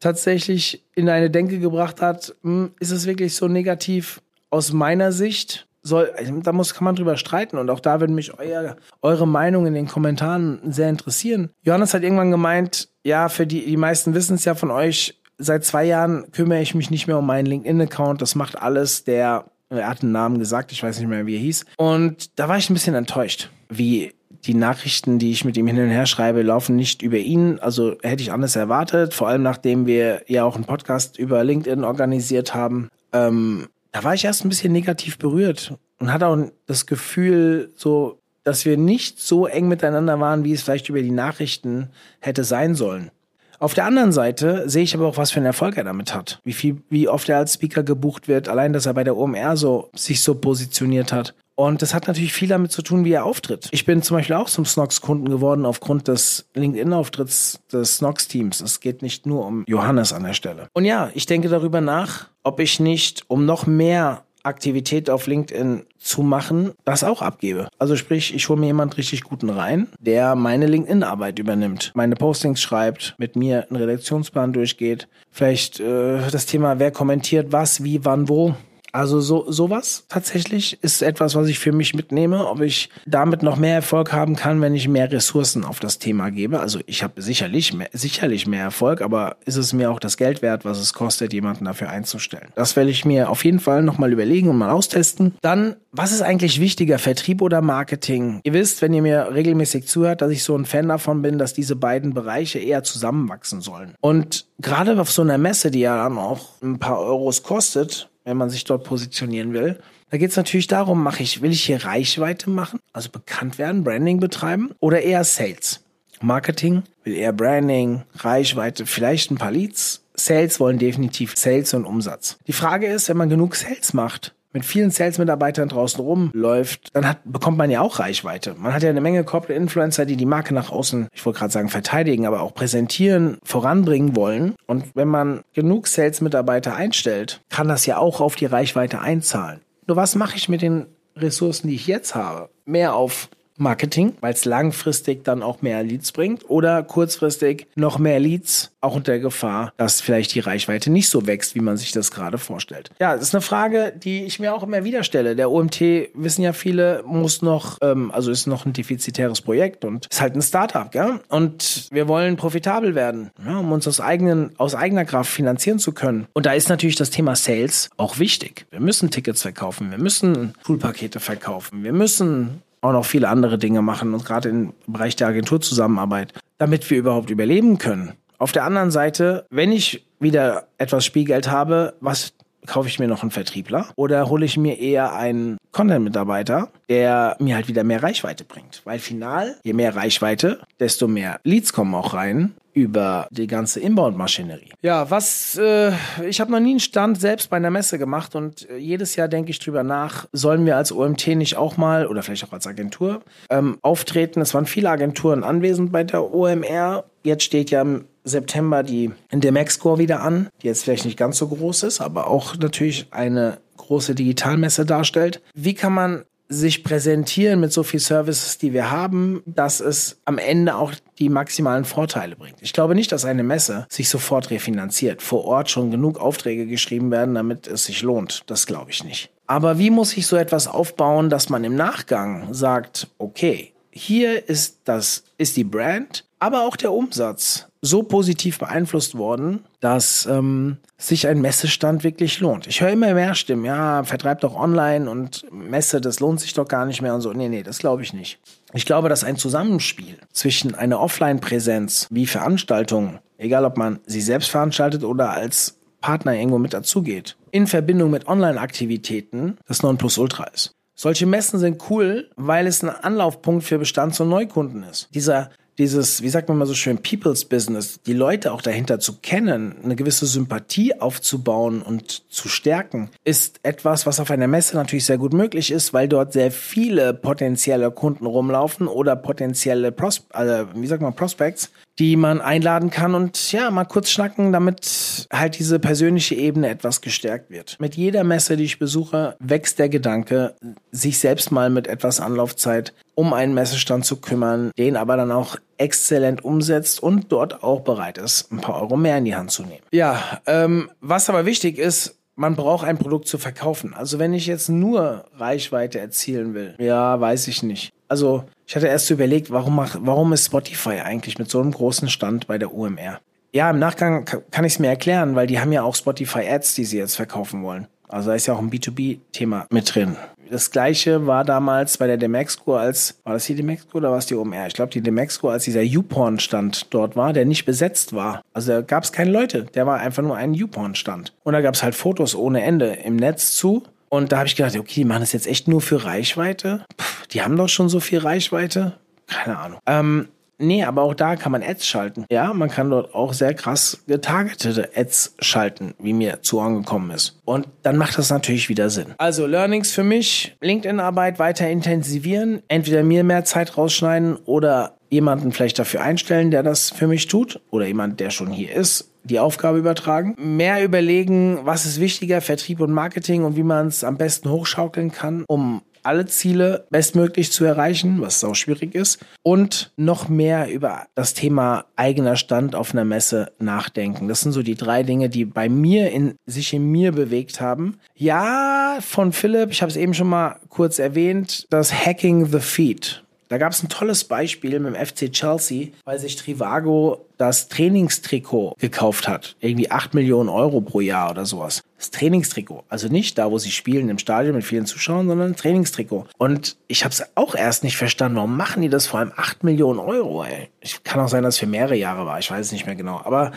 tatsächlich in eine Denke gebracht hat, hm, ist es wirklich so negativ aus meiner Sicht? Soll, da muss, kann man drüber streiten und auch da würde mich euer, eure Meinung in den Kommentaren sehr interessieren. Johannes hat irgendwann gemeint, ja, für die, die meisten wissen es ja von euch, seit zwei Jahren kümmere ich mich nicht mehr um meinen LinkedIn-Account. Das macht alles der, er hat einen Namen gesagt, ich weiß nicht mehr, wie er hieß. Und da war ich ein bisschen enttäuscht, wie die Nachrichten, die ich mit ihm hin und her schreibe, laufen nicht über ihn. Also hätte ich anders erwartet, vor allem nachdem wir ja auch einen Podcast über LinkedIn organisiert haben. Ähm, da war ich erst ein bisschen negativ berührt und hatte auch das Gefühl, so, dass wir nicht so eng miteinander waren, wie es vielleicht über die Nachrichten hätte sein sollen. Auf der anderen Seite sehe ich aber auch, was für einen Erfolg er damit hat. Wie viel, wie oft er als Speaker gebucht wird, allein, dass er bei der OMR so, sich so positioniert hat. Und das hat natürlich viel damit zu tun, wie er auftritt. Ich bin zum Beispiel auch zum Snox-Kunden geworden aufgrund des LinkedIn-Auftritts des Snox-Teams. Es geht nicht nur um Johannes an der Stelle. Und ja, ich denke darüber nach, ob ich nicht, um noch mehr Aktivität auf LinkedIn zu machen, das auch abgebe. Also sprich, ich hole mir jemand richtig guten rein, der meine LinkedIn-Arbeit übernimmt, meine Postings schreibt, mit mir einen Redaktionsplan durchgeht, vielleicht äh, das Thema, wer kommentiert was, wie, wann, wo. Also so sowas tatsächlich ist etwas, was ich für mich mitnehme, ob ich damit noch mehr Erfolg haben kann, wenn ich mehr Ressourcen auf das Thema gebe. Also ich habe sicherlich mehr, sicherlich mehr Erfolg, aber ist es mir auch das Geld wert, was es kostet, jemanden dafür einzustellen? Das werde ich mir auf jeden Fall nochmal überlegen und mal austesten. Dann, was ist eigentlich wichtiger, Vertrieb oder Marketing? Ihr wisst, wenn ihr mir regelmäßig zuhört, dass ich so ein Fan davon bin, dass diese beiden Bereiche eher zusammenwachsen sollen. Und gerade auf so einer Messe, die ja dann auch ein paar Euros kostet, wenn man sich dort positionieren will. Da geht es natürlich darum, mache ich, will ich hier Reichweite machen, also bekannt werden, Branding betreiben oder eher Sales? Marketing will eher Branding, Reichweite, vielleicht ein paar Leads. Sales wollen definitiv Sales und Umsatz. Die Frage ist, wenn man genug Sales macht, mit vielen Sales-Mitarbeitern draußen rumläuft, dann hat, bekommt man ja auch Reichweite. Man hat ja eine Menge Corporate Influencer, die die Marke nach außen, ich wollte gerade sagen verteidigen, aber auch präsentieren, voranbringen wollen. Und wenn man genug Sales-Mitarbeiter einstellt, kann das ja auch auf die Reichweite einzahlen. Nur was mache ich mit den Ressourcen, die ich jetzt habe? Mehr auf Marketing, weil es langfristig dann auch mehr Leads bringt oder kurzfristig noch mehr Leads, auch unter Gefahr, dass vielleicht die Reichweite nicht so wächst, wie man sich das gerade vorstellt. Ja, das ist eine Frage, die ich mir auch immer wieder stelle. Der OMT, wissen ja viele, muss noch, ähm, also ist noch ein defizitäres Projekt und ist halt ein Startup, gell? Und wir wollen profitabel werden, ja, um uns aus, eigenen, aus eigener Kraft finanzieren zu können. Und da ist natürlich das Thema Sales auch wichtig. Wir müssen Tickets verkaufen, wir müssen Poolpakete verkaufen, wir müssen auch noch viele andere Dinge machen und gerade im Bereich der Agenturzusammenarbeit, damit wir überhaupt überleben können. Auf der anderen Seite, wenn ich wieder etwas Spielgeld habe, was kaufe ich mir noch einen Vertriebler oder hole ich mir eher einen Content-Mitarbeiter, der mir halt wieder mehr Reichweite bringt? Weil final, je mehr Reichweite, desto mehr Leads kommen auch rein über die ganze Inbound-Maschinerie. Ja, was, äh, ich habe noch nie einen Stand selbst bei einer Messe gemacht und äh, jedes Jahr denke ich drüber nach, sollen wir als OMT nicht auch mal oder vielleicht auch als Agentur ähm, auftreten? Es waren viele Agenturen anwesend bei der OMR. Jetzt steht ja im September die der Max-Score wieder an, die jetzt vielleicht nicht ganz so groß ist, aber auch natürlich eine große Digitalmesse darstellt. Wie kann man sich präsentieren mit so viel Services, die wir haben, dass es am Ende auch die maximalen Vorteile bringt. Ich glaube nicht, dass eine Messe sich sofort refinanziert, vor Ort schon genug Aufträge geschrieben werden, damit es sich lohnt. Das glaube ich nicht. Aber wie muss ich so etwas aufbauen, dass man im Nachgang sagt, okay, hier ist das, ist die Brand, aber auch der Umsatz so positiv beeinflusst worden, dass ähm, sich ein Messestand wirklich lohnt. Ich höre immer mehr Stimmen, ja, vertreibt doch online und Messe, das lohnt sich doch gar nicht mehr und so. Nee, nee, das glaube ich nicht. Ich glaube, dass ein Zusammenspiel zwischen einer Offline-Präsenz wie Veranstaltungen, egal ob man sie selbst veranstaltet oder als Partner irgendwo mit dazugeht, in Verbindung mit Online-Aktivitäten das Nonplusultra ist. Solche Messen sind cool, weil es ein Anlaufpunkt für Bestands- und Neukunden ist. Dieser dieses, wie sagt man mal so schön, People's Business, die Leute auch dahinter zu kennen, eine gewisse Sympathie aufzubauen und zu stärken, ist etwas, was auf einer Messe natürlich sehr gut möglich ist, weil dort sehr viele potenzielle Kunden rumlaufen oder potenzielle Pros also, wie sagt man, Prospects, die man einladen kann und ja, mal kurz schnacken, damit halt diese persönliche Ebene etwas gestärkt wird. Mit jeder Messe, die ich besuche, wächst der Gedanke, sich selbst mal mit etwas Anlaufzeit um einen Messestand zu kümmern, den aber dann auch exzellent umsetzt und dort auch bereit ist, ein paar Euro mehr in die Hand zu nehmen. Ja, ähm, was aber wichtig ist, man braucht ein Produkt zu verkaufen. Also wenn ich jetzt nur Reichweite erzielen will, ja, weiß ich nicht. Also ich hatte erst überlegt, warum, mach, warum ist Spotify eigentlich mit so einem großen Stand bei der UMR? Ja, im Nachgang kann ich es mir erklären, weil die haben ja auch Spotify Ads, die sie jetzt verkaufen wollen. Also da ist ja auch ein B2B-Thema mit drin. Das gleiche war damals bei der Demexco als, war das hier Demexco oder war es die OMR? Ich glaube die Demexco, als dieser YouPorn-Stand dort war, der nicht besetzt war. Also da gab es keine Leute, der war einfach nur ein YouPorn-Stand. Und da gab es halt Fotos ohne Ende im Netz zu. Und da habe ich gedacht, okay, die machen das jetzt echt nur für Reichweite? Puh, die haben doch schon so viel Reichweite. Keine Ahnung. Ähm, Nee, aber auch da kann man Ads schalten. Ja, man kann dort auch sehr krass getargetete Ads schalten, wie mir zu angekommen ist. Und dann macht das natürlich wieder Sinn. Also Learnings für mich, LinkedIn-Arbeit weiter intensivieren, entweder mir mehr Zeit rausschneiden oder jemanden vielleicht dafür einstellen, der das für mich tut oder jemand, der schon hier ist, die Aufgabe übertragen. Mehr überlegen, was ist wichtiger, Vertrieb und Marketing und wie man es am besten hochschaukeln kann, um alle Ziele bestmöglich zu erreichen, was auch schwierig ist, und noch mehr über das Thema eigener Stand auf einer Messe nachdenken. Das sind so die drei Dinge, die bei mir in sich in mir bewegt haben. Ja, von Philipp, ich habe es eben schon mal kurz erwähnt, das Hacking the Feed. Da gab es ein tolles Beispiel mit dem FC Chelsea, weil sich Trivago das Trainingstrikot gekauft hat. Irgendwie 8 Millionen Euro pro Jahr oder sowas. Das Trainingstrikot. Also nicht da, wo sie spielen im Stadion mit vielen Zuschauern, sondern ein Trainingstrikot. Und ich habe es auch erst nicht verstanden, warum machen die das vor allem 8 Millionen Euro, ey. Ich kann auch sein, dass es für mehrere Jahre war, ich weiß es nicht mehr genau. Aber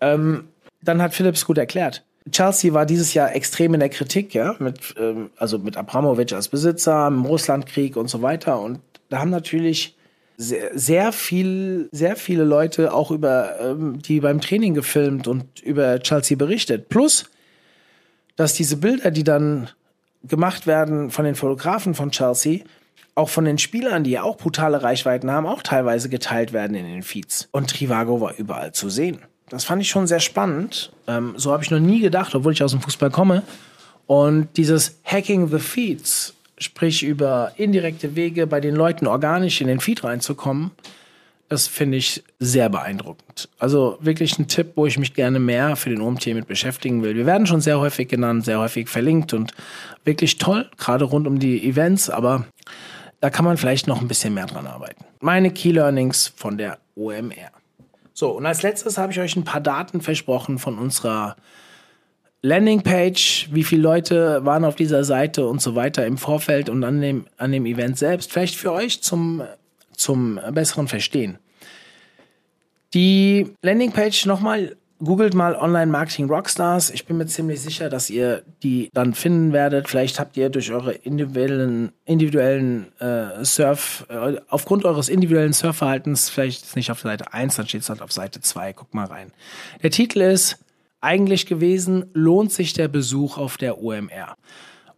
ähm, dann hat Philips gut erklärt. Chelsea war dieses Jahr extrem in der Kritik, ja, mit, ähm, also mit Abramovic als Besitzer, im Russlandkrieg und so weiter. Und da haben natürlich sehr, sehr viel, sehr viele Leute auch über ähm, die beim Training gefilmt und über Chelsea berichtet. Plus, dass diese Bilder, die dann gemacht werden von den Fotografen von Chelsea, auch von den Spielern, die ja auch brutale Reichweiten haben, auch teilweise geteilt werden in den Feeds. Und Trivago war überall zu sehen. Das fand ich schon sehr spannend. Ähm, so habe ich noch nie gedacht, obwohl ich aus dem Fußball komme. Und dieses Hacking the Feeds sprich über indirekte Wege bei den Leuten organisch in den Feed reinzukommen, das finde ich sehr beeindruckend. Also wirklich ein Tipp, wo ich mich gerne mehr für den OMT mit beschäftigen will. Wir werden schon sehr häufig genannt, sehr häufig verlinkt und wirklich toll, gerade rund um die Events, aber da kann man vielleicht noch ein bisschen mehr dran arbeiten. Meine Key Learnings von der OMR. So, und als letztes habe ich euch ein paar Daten versprochen von unserer Landingpage, wie viele Leute waren auf dieser Seite und so weiter im Vorfeld und an dem, an dem Event selbst. Vielleicht für euch zum, zum besseren Verstehen. Die Landingpage nochmal, googelt mal Online Marketing Rockstars. Ich bin mir ziemlich sicher, dass ihr die dann finden werdet. Vielleicht habt ihr durch eure individuellen, individuellen äh, Surf, äh, aufgrund eures individuellen Surfverhaltens, vielleicht nicht auf Seite 1, dann steht es halt auf Seite 2. Guck mal rein. Der Titel ist eigentlich gewesen, lohnt sich der Besuch auf der OMR?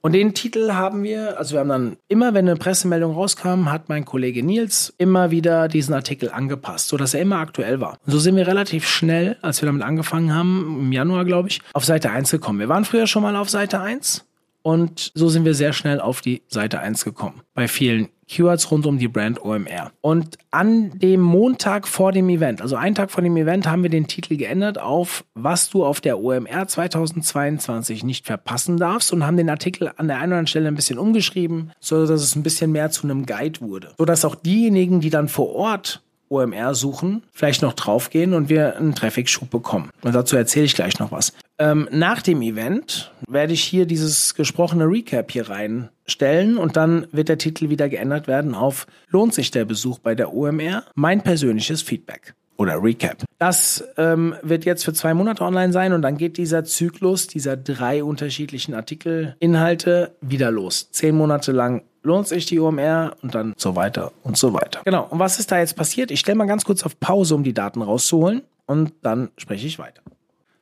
Und den Titel haben wir, also wir haben dann immer, wenn eine Pressemeldung rauskam, hat mein Kollege Nils immer wieder diesen Artikel angepasst, sodass er immer aktuell war. Und so sind wir relativ schnell, als wir damit angefangen haben, im Januar, glaube ich, auf Seite 1 gekommen. Wir waren früher schon mal auf Seite 1 Und so sind wir sehr schnell auf die Seite 1 gekommen. Bei vielen Keywords rund um die Brand OMR. Und an dem Montag vor dem Event, also einen Tag vor dem Event, haben wir den Titel geändert auf Was du auf der OMR 2022 nicht verpassen darfst und haben den Artikel an der einen oder anderen Stelle ein bisschen umgeschrieben, so dass es ein bisschen mehr zu einem Guide wurde. So dass auch diejenigen, die dann vor Ort OMR suchen, vielleicht noch draufgehen und wir einen Traffic-Schub bekommen. Und dazu erzähle ich gleich noch was. Ähm, nach dem Event werde ich hier dieses gesprochene Recap hier reinstellen und dann wird der Titel wieder geändert werden auf Lohnt sich der Besuch bei der OMR? Mein persönliches Feedback oder Recap. Das ähm, wird jetzt für zwei Monate online sein und dann geht dieser Zyklus dieser drei unterschiedlichen Artikelinhalte wieder los. Zehn Monate lang lohnt sich die OMR und dann so weiter und so weiter. Genau. Und was ist da jetzt passiert? Ich stelle mal ganz kurz auf Pause, um die Daten rauszuholen und dann spreche ich weiter.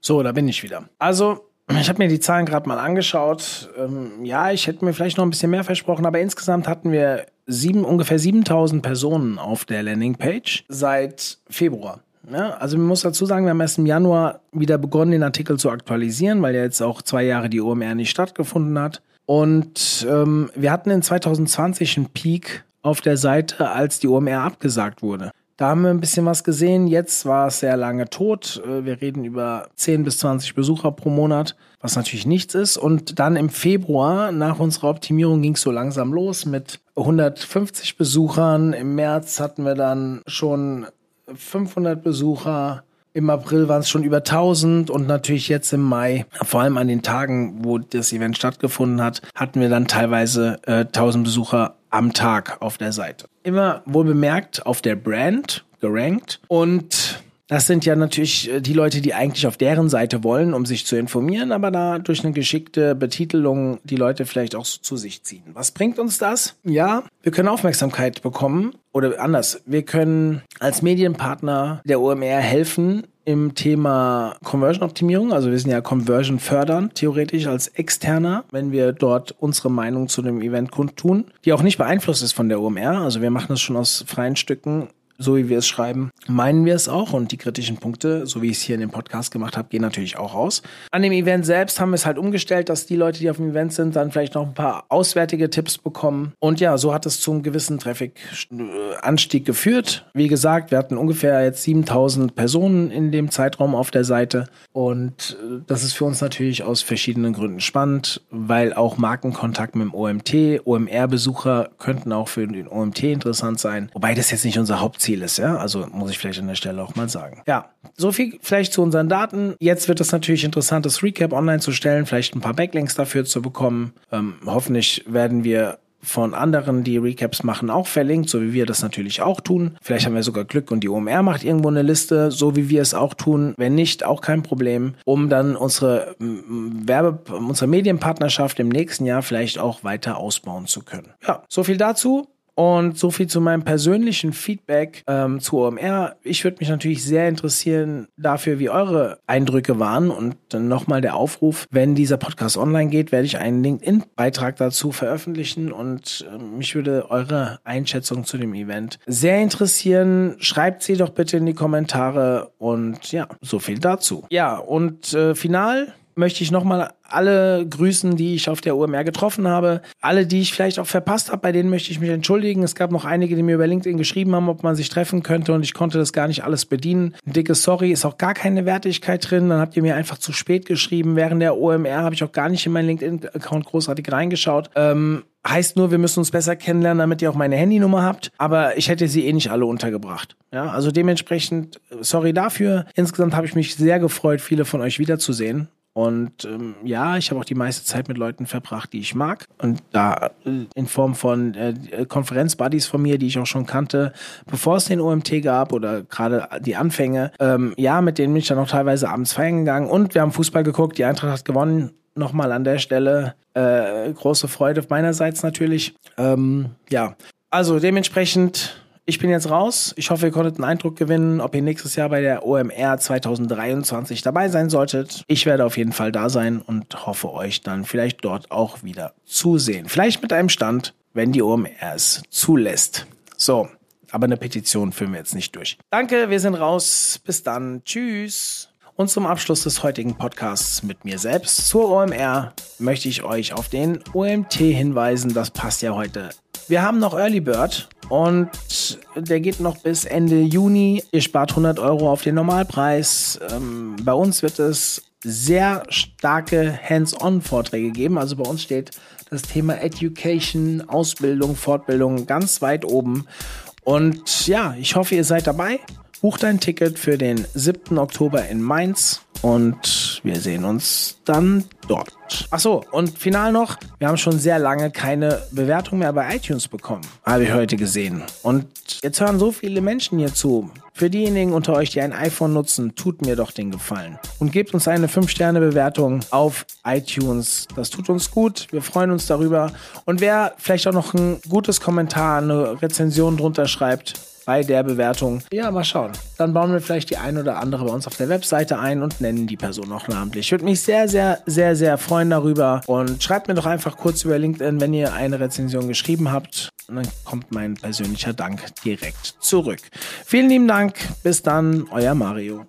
So, da bin ich wieder. Also, ich habe mir die Zahlen gerade mal angeschaut. Ähm, ja, ich hätte mir vielleicht noch ein bisschen mehr versprochen, aber insgesamt hatten wir sieben, ungefähr 7000 Personen auf der Landingpage seit Februar. Ja, also man muss dazu sagen, wir haben erst im Januar wieder begonnen, den Artikel zu aktualisieren, weil ja jetzt auch zwei Jahre die OMR nicht stattgefunden hat. Und ähm, wir hatten in 2020 einen Peak auf der Seite, als die OMR abgesagt wurde. Da haben wir ein bisschen was gesehen. Jetzt war es sehr lange tot. Äh, wir reden über 10 bis 20 Besucher pro Monat, was natürlich nichts ist. Und dann im Februar, nach unserer Optimierung, ging es so langsam los mit 150 Besuchern. Im März hatten wir dann schon 500 Besucher. Im April waren es schon über 1000 und natürlich jetzt im Mai, vor allem an den Tagen, wo das Event stattgefunden hat, hatten wir dann teilweise äh, 1000 Besucher am Tag auf der Seite. Immer wohl bemerkt auf der Brand gerankt und das sind ja natürlich äh, die Leute, die eigentlich auf deren Seite wollen, um sich zu informieren, aber da durch eine geschickte Betitelung die Leute vielleicht auch so zu sich ziehen. Was bringt uns das? Ja, wir können Aufmerksamkeit bekommen oder anders. Wir können als Medienpartner der OMR helfen, im Thema Conversion-Optimierung. Also wir sind ja Conversion fördern, theoretisch als Externer, wenn wir dort unsere Meinung zu dem Event kundtun, die auch nicht beeinflusst ist von der OMR. Also wir machen das schon aus freien Stücken so wie wir es schreiben, meinen wir es auch und die kritischen Punkte, so wie ich es hier in dem Podcast gemacht habe, gehen natürlich auch raus. An dem Event selbst haben wir es halt umgestellt, dass die Leute, die auf dem Event sind, dann vielleicht noch ein paar auswärtige Tipps bekommen. Und ja, so hat es zum gewissen Traffic-Anstieg geführt. Wie gesagt, wir hatten ungefähr jetzt 7000 Personen in dem Zeitraum auf der Seite und äh, das ist für uns natürlich aus verschiedenen Gründen spannend, weil auch Markenkontakt mit dem OMT, OMR-Besucher könnten auch für den OMT interessant sein, wobei das jetzt nicht unser Hauptziel Ziel ist, ja. Also muss ich vielleicht an der Stelle auch mal sagen. Ja, so viel vielleicht zu unseren Daten. Jetzt wird es natürlich interessant, das Recap online zu stellen, vielleicht ein paar Backlinks dafür zu bekommen. Ähm, hoffentlich werden wir von anderen, die Recaps machen, auch verlinkt, so wie wir das natürlich auch tun. Vielleicht haben wir sogar Glück und die OMR macht irgendwo eine Liste, so wie wir es auch tun. Wenn nicht, auch kein Problem, um dann unsere Werbe, unsere Medienpartnerschaft im nächsten Jahr vielleicht auch weiter ausbauen zu können. Ja, so viel dazu. Und so viel zu meinem persönlichen Feedback ähm, zu OMR. Ich würde mich natürlich sehr interessieren dafür, wie eure Eindrücke waren. Und dann nochmal der Aufruf, wenn dieser Podcast online geht, werde ich einen LinkedIn-Beitrag dazu veröffentlichen. Und äh, mich würde eure Einschätzung zu dem Event sehr interessieren. Schreibt sie doch bitte in die Kommentare. Und ja, so viel dazu. Ja, und äh, final möchte ich nochmal alle grüßen, die ich auf der OMR getroffen habe. Alle, die ich vielleicht auch verpasst habe, bei denen möchte ich mich entschuldigen. Es gab noch einige, die mir über LinkedIn geschrieben haben, ob man sich treffen könnte und ich konnte das gar nicht alles bedienen. Ein dickes Sorry, ist auch gar keine Wertigkeit drin. Dann habt ihr mir einfach zu spät geschrieben. Während der OMR habe ich auch gar nicht in meinen LinkedIn-Account großartig reingeschaut. Ähm, heißt nur, wir müssen uns besser kennenlernen, damit ihr auch meine Handynummer habt. Aber ich hätte sie eh nicht alle untergebracht. Ja, also dementsprechend, sorry dafür. Insgesamt habe ich mich sehr gefreut, viele von euch wiederzusehen. Und ähm, ja, ich habe auch die meiste Zeit mit Leuten verbracht, die ich mag. Und da äh, in Form von äh, Konferenzbuddies von mir, die ich auch schon kannte, bevor es den OMT gab oder gerade die Anfänge. Ähm, ja, mit denen bin ich dann auch teilweise abends feiern gegangen. Und wir haben Fußball geguckt, die Eintracht hat gewonnen. Nochmal an der Stelle äh, große Freude meinerseits natürlich. Ähm, ja, also dementsprechend ich bin jetzt raus. Ich hoffe, ihr konntet einen Eindruck gewinnen, ob ihr nächstes Jahr bei der OMR 2023 dabei sein solltet. Ich werde auf jeden Fall da sein und hoffe euch dann vielleicht dort auch wieder zu sehen. Vielleicht mit einem Stand, wenn die OMR es zulässt. So, aber eine Petition führen wir jetzt nicht durch. Danke, wir sind raus. Bis dann. Tschüss. Und zum Abschluss des heutigen Podcasts mit mir selbst zur OMR möchte ich euch auf den OMT hinweisen. Das passt ja heute. Wir haben noch Early Bird und der geht noch bis Ende Juni. Ihr spart 100 Euro auf den Normalpreis. Ähm, bei uns wird es sehr starke Hands-on-Vorträge geben. Also bei uns steht das Thema Education, Ausbildung, Fortbildung ganz weit oben. Und ja, ich hoffe, ihr seid dabei. Bucht ein Ticket für den 7. Oktober in Mainz und wir sehen uns dann dort. Achso, und final noch, wir haben schon sehr lange keine Bewertung mehr bei iTunes bekommen, habe ich heute gesehen. Und jetzt hören so viele Menschen hier zu. Für diejenigen unter euch, die ein iPhone nutzen, tut mir doch den Gefallen und gebt uns eine 5-Sterne-Bewertung auf iTunes. Das tut uns gut, wir freuen uns darüber. Und wer vielleicht auch noch ein gutes Kommentar, eine Rezension drunter schreibt, bei der Bewertung. Ja, mal schauen. Dann bauen wir vielleicht die ein oder andere bei uns auf der Webseite ein und nennen die Person auch namentlich. Ich würde mich sehr, sehr, sehr, sehr freuen darüber. Und schreibt mir doch einfach kurz über LinkedIn, wenn ihr eine Rezension geschrieben habt. Und dann kommt mein persönlicher Dank direkt zurück. Vielen lieben Dank. Bis dann, euer Mario.